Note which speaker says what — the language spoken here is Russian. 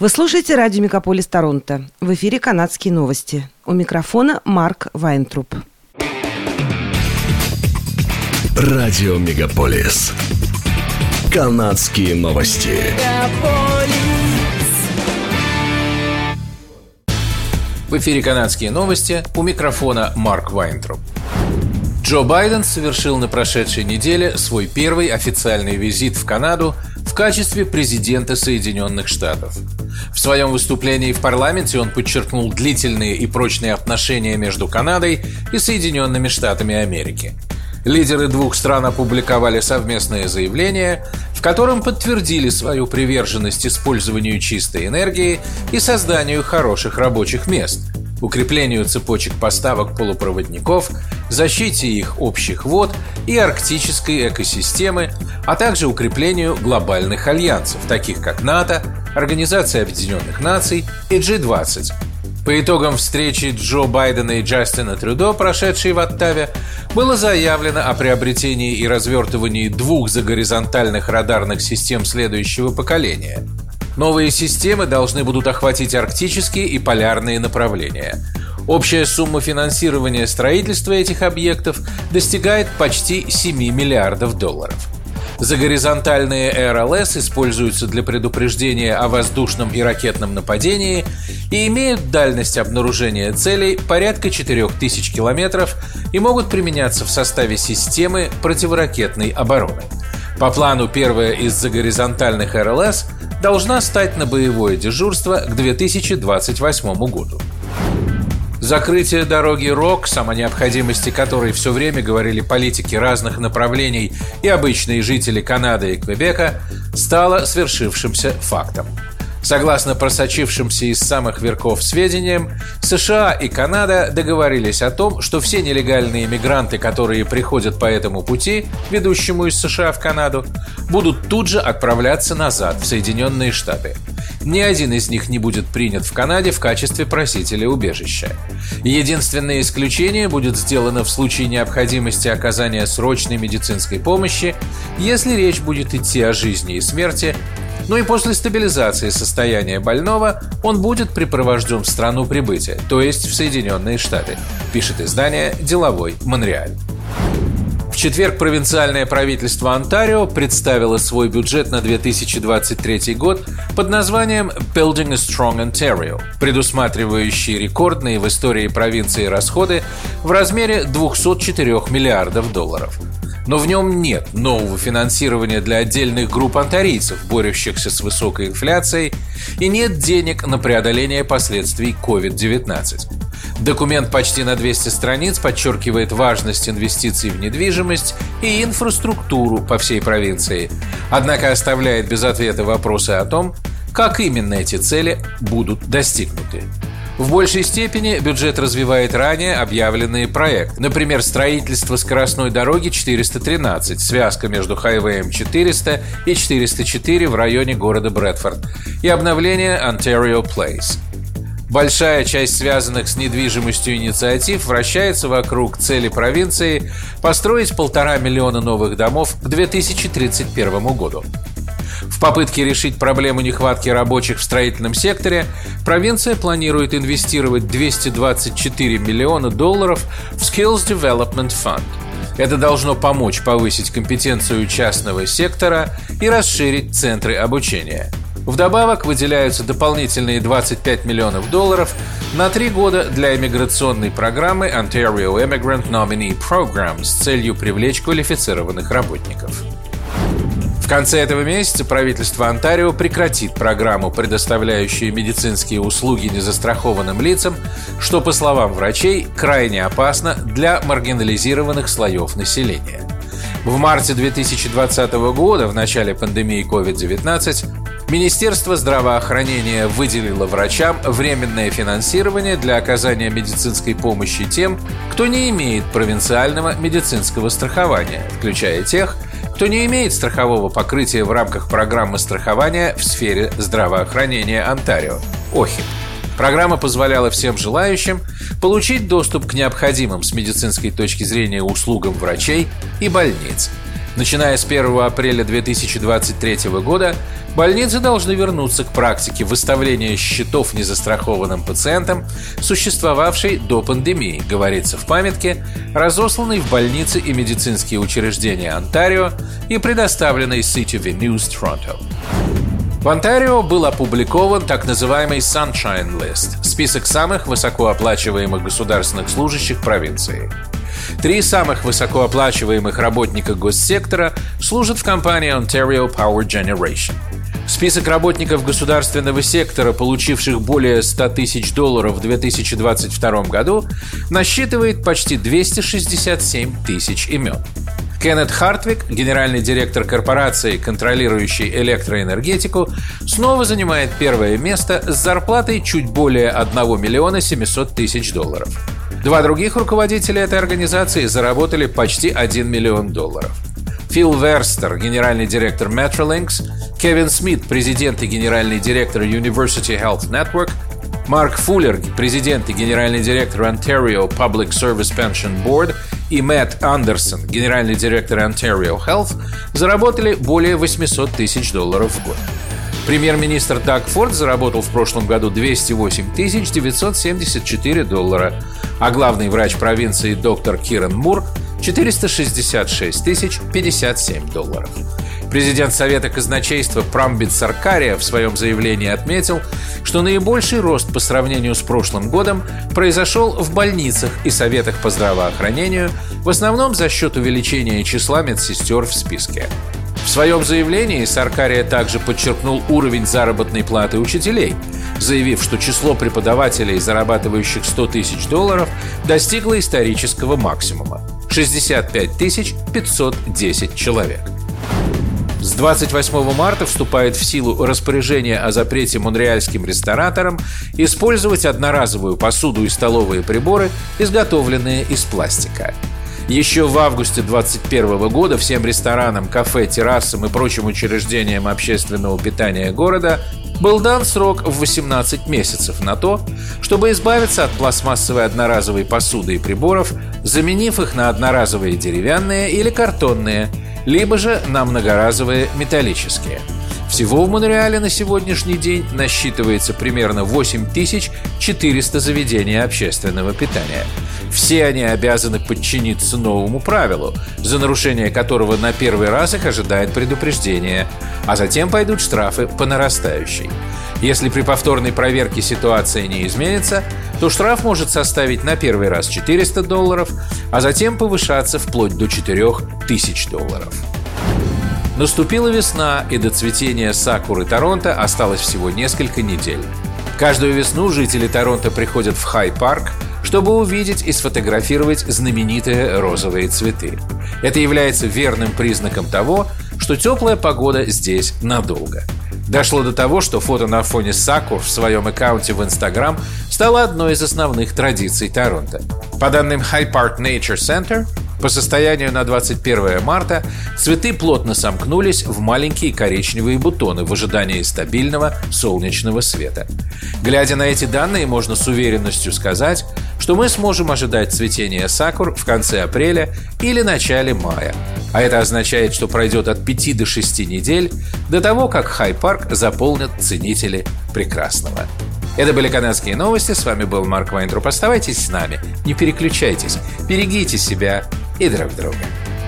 Speaker 1: Вы слушаете радио «Мегаполис Торонто». В эфире «Канадские новости». У микрофона Марк Вайнтруп.
Speaker 2: Радио «Мегаполис». «Канадские новости».
Speaker 3: В эфире «Канадские новости». У микрофона Марк Вайнтруп. Джо Байден совершил на прошедшей неделе свой первый официальный визит в Канаду в качестве президента Соединенных Штатов. В своем выступлении в парламенте он подчеркнул длительные и прочные отношения между Канадой и Соединенными Штатами Америки. Лидеры двух стран опубликовали совместное заявление, в котором подтвердили свою приверженность использованию чистой энергии и созданию хороших рабочих мест, укреплению цепочек поставок полупроводников, защите их общих вод и арктической экосистемы, а также укреплению глобальных альянсов, таких как НАТО, Организация Объединенных Наций и G20. По итогам встречи Джо Байдена и Джастина Трюдо, прошедшей в Оттаве, было заявлено о приобретении и развертывании двух загоризонтальных радарных систем следующего поколения. Новые системы должны будут охватить арктические и полярные направления. Общая сумма финансирования строительства этих объектов достигает почти 7 миллиардов долларов. Загоризонтальные РЛС используются для предупреждения о воздушном и ракетном нападении и имеют дальность обнаружения целей порядка 4000 километров и могут применяться в составе системы противоракетной обороны. По плану первая из загоризонтальных РЛС должна стать на боевое дежурство к 2028 году. Закрытие дороги РОКС, о необходимости которой все время говорили политики разных направлений и обычные жители Канады и Квебека, стало свершившимся фактом. Согласно просочившимся из самых верхов сведениям, США и Канада договорились о том, что все нелегальные мигранты, которые приходят по этому пути, ведущему из США в Канаду, будут тут же отправляться назад, в Соединенные Штаты. Ни один из них не будет принят в Канаде в качестве просителя убежища. Единственное исключение будет сделано в случае необходимости оказания срочной медицинской помощи, если речь будет идти о жизни и смерти ну и после стабилизации состояния больного он будет припровожден в страну прибытия, то есть в Соединенные Штаты, пишет издание «Деловой Монреаль». В четверг провинциальное правительство Онтарио представило свой бюджет на 2023 год под названием Building a Strong Ontario, предусматривающий рекордные в истории провинции расходы в размере 204 миллиардов долларов – но в нем нет нового финансирования для отдельных групп антарийцев, борющихся с высокой инфляцией, и нет денег на преодоление последствий COVID-19. Документ почти на 200 страниц подчеркивает важность инвестиций в недвижимость и инфраструктуру по всей провинции, однако оставляет без ответа вопросы о том, как именно эти цели будут достигнуты. В большей степени бюджет развивает ранее объявленные проекты. Например, строительство скоростной дороги 413, связка между хайвеем 400 и 404 в районе города Брэдфорд, и обновление Ontario Place. Большая часть связанных с недвижимостью инициатив вращается вокруг цели провинции построить полтора миллиона новых домов к 2031 году. В попытке решить проблему нехватки рабочих в строительном секторе, провинция планирует инвестировать 224 миллиона долларов в Skills Development Fund. Это должно помочь повысить компетенцию частного сектора и расширить центры обучения. Вдобавок выделяются дополнительные 25 миллионов долларов на три года для иммиграционной программы Ontario Immigrant Nominee Program с целью привлечь квалифицированных работников конце этого месяца правительство Онтарио прекратит программу, предоставляющую медицинские услуги незастрахованным лицам, что, по словам врачей, крайне опасно для маргинализированных слоев населения. В марте 2020 года, в начале пандемии COVID-19, Министерство здравоохранения выделило врачам временное финансирование для оказания медицинской помощи тем, кто не имеет провинциального медицинского страхования, включая тех, кто не имеет страхового покрытия в рамках программы страхования в сфере здравоохранения Онтарио – ОХИП. Программа позволяла всем желающим получить доступ к необходимым с медицинской точки зрения услугам врачей и больниц. Начиная с 1 апреля 2023 года больницы должны вернуться к практике выставления счетов незастрахованным пациентам, существовавшей до пандемии, говорится в памятке, разосланной в больницы и медицинские учреждения Онтарио и предоставленной CTV News Toronto. В Онтарио был опубликован так называемый Sunshine List – список самых высокооплачиваемых государственных служащих провинции. Три самых высокооплачиваемых работника госсектора служат в компании Ontario Power Generation. Список работников государственного сектора, получивших более 100 тысяч долларов в 2022 году, насчитывает почти 267 тысяч имен. Кеннет Хартвик, генеральный директор корпорации, контролирующей электроэнергетику, снова занимает первое место с зарплатой чуть более 1 миллиона 700 тысяч долларов. Два других руководителя этой организации заработали почти 1 миллион долларов. Фил Верстер, генеральный директор Metrolinx, Кевин Смит, президент и генеральный директор University Health Network, Марк Фуллер, президент и генеральный директор Ontario Public Service Pension Board и Мэтт Андерсон, генеральный директор Ontario Health, заработали более 800 тысяч долларов в год. Премьер-министр Даг Форд заработал в прошлом году 208 974 доллара, а главный врач провинции доктор Киран Мур – 466 057 долларов. Президент Совета казначейства Прамбит Саркария в своем заявлении отметил, что наибольший рост по сравнению с прошлым годом произошел в больницах и советах по здравоохранению, в основном за счет увеличения числа медсестер в списке. В своем заявлении Саркария также подчеркнул уровень заработной платы учителей, заявив, что число преподавателей, зарабатывающих 100 тысяч долларов, достигло исторического максимума – 65 510 человек. С 28 марта вступает в силу распоряжение о запрете монреальским рестораторам использовать одноразовую посуду и столовые приборы, изготовленные из пластика. Еще в августе 2021 года всем ресторанам, кафе, террасам и прочим учреждениям общественного питания города был дан срок в 18 месяцев на то, чтобы избавиться от пластмассовой одноразовой посуды и приборов, заменив их на одноразовые деревянные или картонные – либо же на многоразовые металлические. Всего в Монреале на сегодняшний день насчитывается примерно 8400 заведений общественного питания. Все они обязаны подчиниться новому правилу, за нарушение которого на первый раз их ожидает предупреждение, а затем пойдут штрафы по нарастающей. Если при повторной проверке ситуация не изменится, то штраф может составить на первый раз 400 долларов, а затем повышаться вплоть до 4000 долларов. Наступила весна, и до цветения сакуры Торонто осталось всего несколько недель. Каждую весну жители Торонто приходят в Хай-парк, чтобы увидеть и сфотографировать знаменитые розовые цветы. Это является верным признаком того, что теплая погода здесь надолго – Дошло до того, что фото на фоне сакур в своем аккаунте в Instagram стало одной из основных традиций Торонто. По данным High Park Nature Center, по состоянию на 21 марта цветы плотно сомкнулись в маленькие коричневые бутоны в ожидании стабильного солнечного света. Глядя на эти данные, можно с уверенностью сказать, что мы сможем ожидать цветения сакур в конце апреля или начале мая. А это означает, что пройдет от 5 до 6 недель до того, как Хай-парк заполнят ценители прекрасного. Это были канадские новости. С вами был Марк Вайнтруп. Оставайтесь с нами. Не переключайтесь. Берегите себя y Drug Droga.